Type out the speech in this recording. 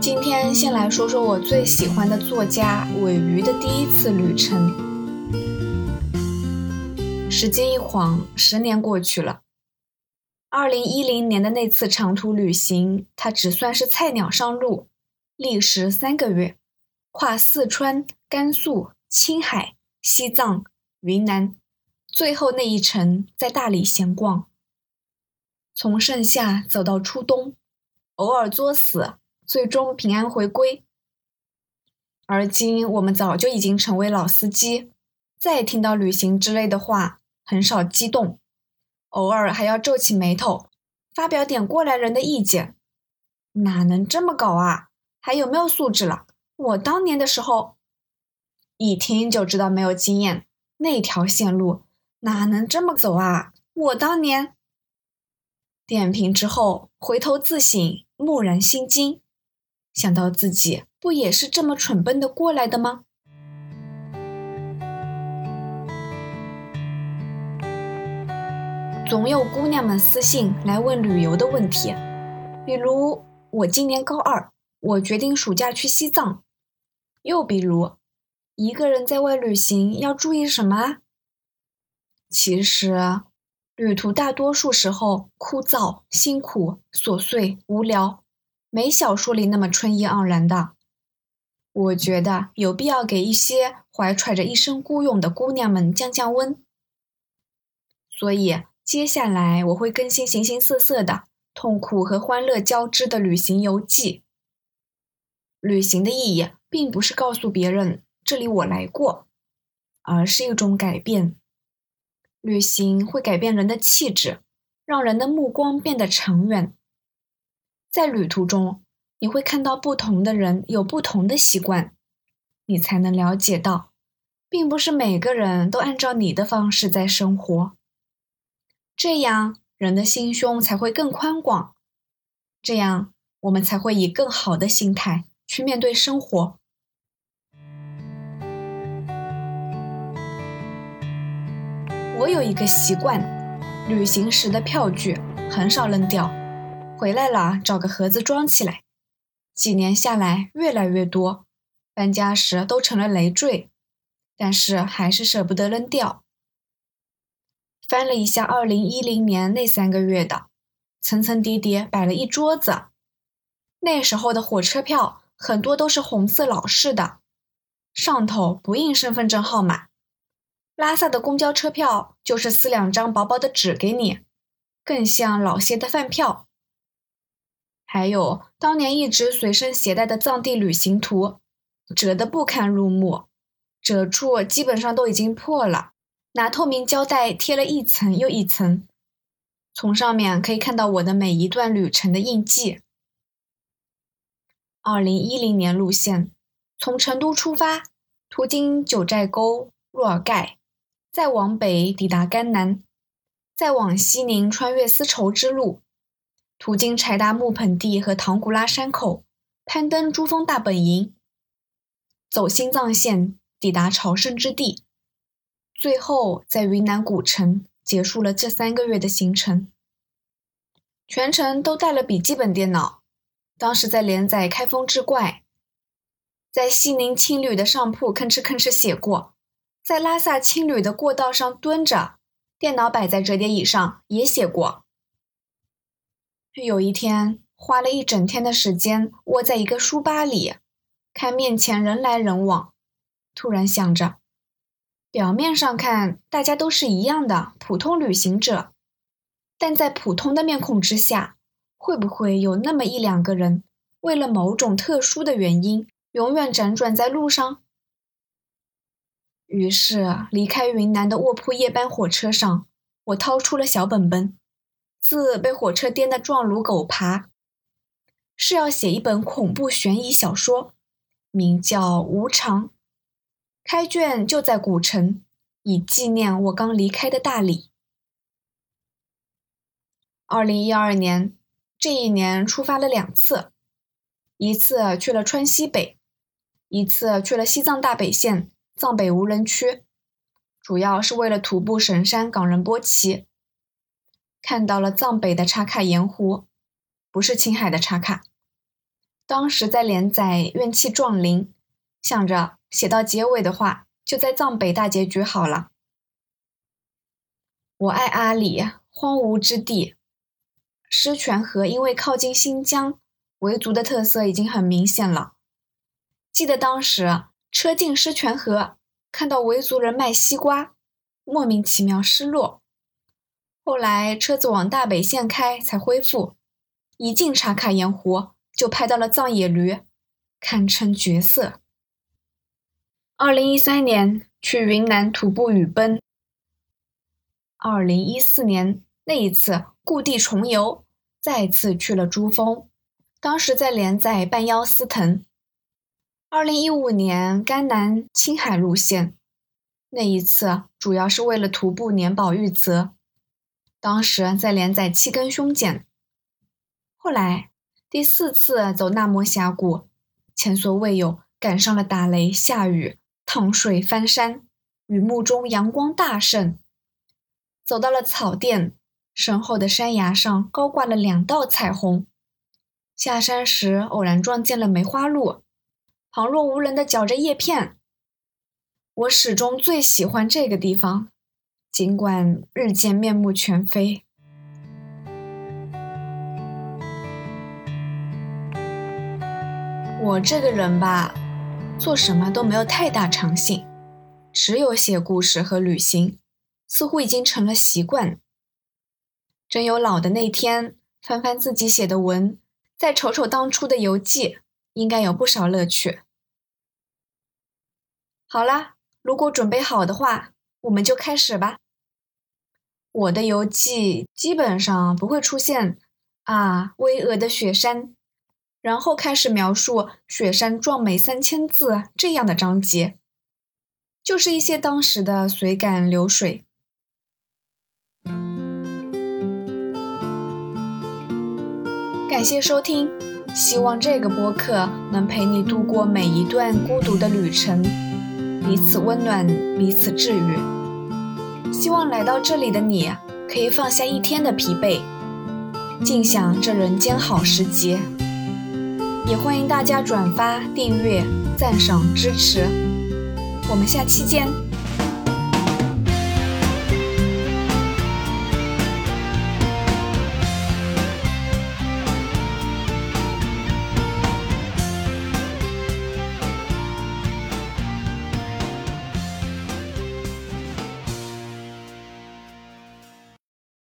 今天先来说说我最喜欢的作家尾鱼的第一次旅程。时间一晃，十年过去了。二零一零年的那次长途旅行，他只算是菜鸟上路，历时三个月，跨四川、甘肃、青海、西藏、云南，最后那一程在大理闲逛。从盛夏走到初冬，偶尔作死，最终平安回归。而今我们早就已经成为老司机，再听到旅行之类的话，很少激动。偶尔还要皱起眉头，发表点过来人的意见，哪能这么搞啊？还有没有素质了？我当年的时候，一听就知道没有经验。那条线路哪能这么走啊？我当年点评之后，回头自省，蓦然心惊，想到自己不也是这么蠢笨的过来的吗？总有姑娘们私信来问旅游的问题，比如我今年高二，我决定暑假去西藏；又比如一个人在外旅行要注意什么？其实，旅途大多数时候枯燥、辛苦、琐碎、无聊，没小说里那么春意盎然的。我觉得有必要给一些怀揣着一身孤勇的姑娘们降降温，所以。接下来我会更新形形色色的痛苦和欢乐交织的旅行游记。旅行的意义并不是告诉别人这里我来过，而是一种改变。旅行会改变人的气质，让人的目光变得长远。在旅途中，你会看到不同的人有不同的习惯，你才能了解到，并不是每个人都按照你的方式在生活。这样，人的心胸才会更宽广。这样，我们才会以更好的心态去面对生活。我有一个习惯，旅行时的票据很少扔掉，回来了找个盒子装起来。几年下来，越来越多，搬家时都成了累赘，但是还是舍不得扔掉。翻了一下二零一零年那三个月的，层层叠叠摆了一桌子。那时候的火车票很多都是红色老式的，上头不印身份证号码。拉萨的公交车票就是撕两张薄薄的纸给你，更像老些的饭票。还有当年一直随身携带的藏地旅行图，折得不堪入目，褶处基本上都已经破了。拿透明胶带贴了一层又一层，从上面可以看到我的每一段旅程的印记。二零一零年路线，从成都出发，途经九寨沟、若尔盖，再往北抵达甘南，再往西宁穿越丝绸之路，途经柴达木盆地和唐古拉山口，攀登珠峰大本营，走新藏线抵达朝圣之地。最后，在云南古城结束了这三个月的行程，全程都带了笔记本电脑。当时在连载《开封志怪》，在西宁青旅的上铺吭哧吭哧写过，在拉萨青旅的过道上蹲着，电脑摆在折叠椅上也写过。有一天，花了一整天的时间窝在一个书吧里，看面前人来人往，突然想着。表面上看，大家都是一样的普通旅行者，但在普通的面孔之下，会不会有那么一两个人，为了某种特殊的原因，永远辗转在路上？于是，离开云南的卧铺夜班火车上，我掏出了小本本，字被火车颠得撞如狗爬，是要写一本恐怖悬疑小说，名叫《无常》。开卷就在古城，以纪念我刚离开的大理。二零一二年，这一年出发了两次，一次去了川西北，一次去了西藏大北线藏北无人区，主要是为了徒步神山冈仁波齐，看到了藏北的茶卡盐湖，不是青海的茶卡。当时在连载《怨气撞铃》，想着写到结尾的话，就在藏北大结局好了。我爱阿里，荒芜之地。狮泉河因为靠近新疆，维族的特色已经很明显了。记得当时车进狮泉河，看到维族人卖西瓜，莫名其妙失落。后来车子往大北线开，才恢复。一进茶卡盐湖，就拍到了藏野驴，堪称绝色。二零一三年去云南徒步雨崩。二零一四年那一次故地重游，再次去了珠峰，当时在连载《半妖司藤》。二零一五年甘南青海路线，那一次主要是为了徒步年宝玉泽，当时在连载《七根胸茧》。后来第四次走纳摩峡谷，前所未有赶上了打雷下雨、趟水翻山，雨幕中阳光大盛。走到了草甸，身后的山崖上高挂了两道彩虹。下山时偶然撞见了梅花鹿，旁若无人的嚼着叶片。我始终最喜欢这个地方，尽管日渐面目全非。我这个人吧，做什么都没有太大长性，只有写故事和旅行。似乎已经成了习惯。真有老的那天，翻翻自己写的文，再瞅瞅当初的游记，应该有不少乐趣。好啦，如果准备好的话，我们就开始吧。我的游记基本上不会出现“啊，巍峨的雪山”，然后开始描述“雪山壮美三千字”这样的章节，就是一些当时的随感流水。感谢收听，希望这个播客能陪你度过每一段孤独的旅程，彼此温暖，彼此治愈。希望来到这里的你可以放下一天的疲惫，尽享这人间好时节。也欢迎大家转发、订阅、赞赏、支持。我们下期见。